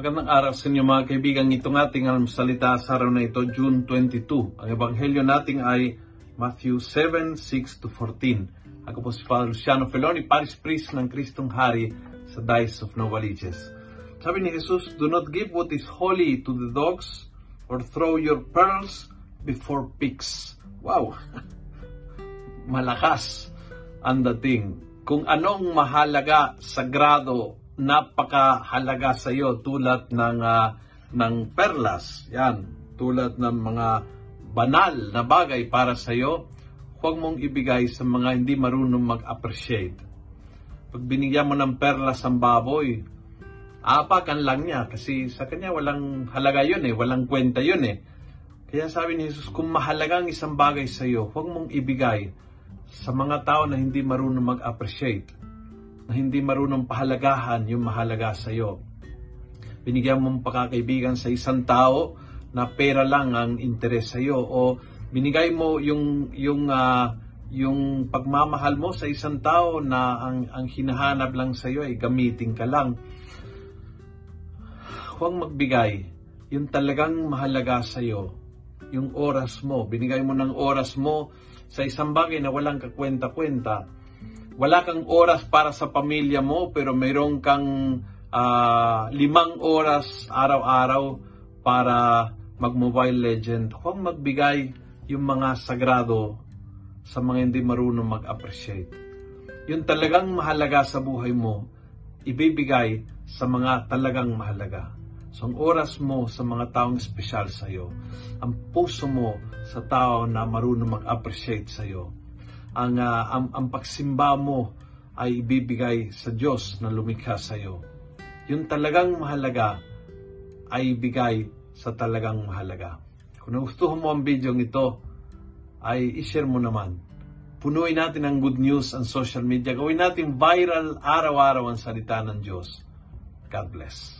Magandang araw sa inyo mga kaibigan. Itong ating salita sa araw na ito, June 22. Ang ebanghelyo natin ay Matthew 7, 6 to 14. Ako po si Father Luciano Feloni, Paris Priest ng Kristong Hari sa Dice of Novaliches. Sabi ni Jesus, Do not give what is holy to the dogs or throw your pearls before pigs. Wow! Malakas ang dating. Kung anong mahalaga, sagrado, napakahalaga sa iyo tulad ng ah, ng perlas. Yan, tulad ng mga banal na bagay para sa iyo, huwag mong ibigay sa mga hindi marunong mag-appreciate. Pag binigyan mo ng perlas ang baboy, aapakan lang niya kasi sa kanya walang halaga yun eh, walang kwenta yun eh. Kaya sabi ni Jesus, kung mahalaga ang isang bagay sa iyo, huwag mong ibigay sa mga tao na hindi marunong mag-appreciate na hindi marunong pahalagahan yung mahalaga sa iyo. Binigyan mong pakakaibigan sa isang tao na pera lang ang interes sa iyo o binigay mo yung yung ah, yung pagmamahal mo sa isang tao na ang ang hinahanap lang sa iyo ay gamitin ka lang. Huwag magbigay yung talagang mahalaga sa iyo, yung oras mo. Binigay mo ng oras mo sa isang bagay na walang kakwenta-kwenta wala kang oras para sa pamilya mo pero mayroon kang ah, limang oras araw-araw para mag-mobile legend. Huwag magbigay yung mga sagrado sa mga hindi marunong mag-appreciate. Yung talagang mahalaga sa buhay mo, ibibigay sa mga talagang mahalaga. So, ang oras mo sa mga taong espesyal sa iyo, ang puso mo sa tao na marunong mag-appreciate sa iyo, ang, ah, ang, ang pagsimba mo ay ibibigay sa Diyos na lumikha sa iyo. Yung talagang mahalaga ay ibigay sa talagang mahalaga. Kung nagustuhan mo ang video ito, ay ishare mo naman. Punuin natin ang good news ang social media. Gawin natin viral araw-araw ang salita ng Diyos. God bless.